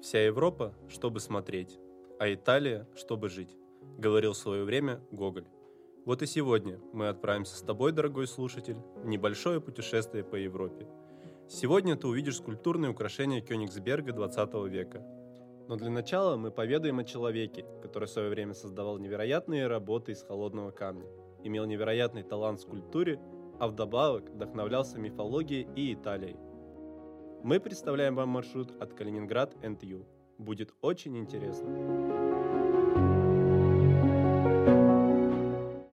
Вся Европа, чтобы смотреть, а Италия, чтобы жить, говорил в свое время Гоголь. Вот и сегодня мы отправимся с тобой, дорогой слушатель, в небольшое путешествие по Европе. Сегодня ты увидишь скульптурные украшения Кёнигсберга 20 века. Но для начала мы поведаем о человеке, который в свое время создавал невероятные работы из холодного камня, имел невероятный талант в скульптуре, а вдобавок вдохновлялся мифологией и Италией – мы представляем вам маршрут от Калининград НТЮ. Будет очень интересно.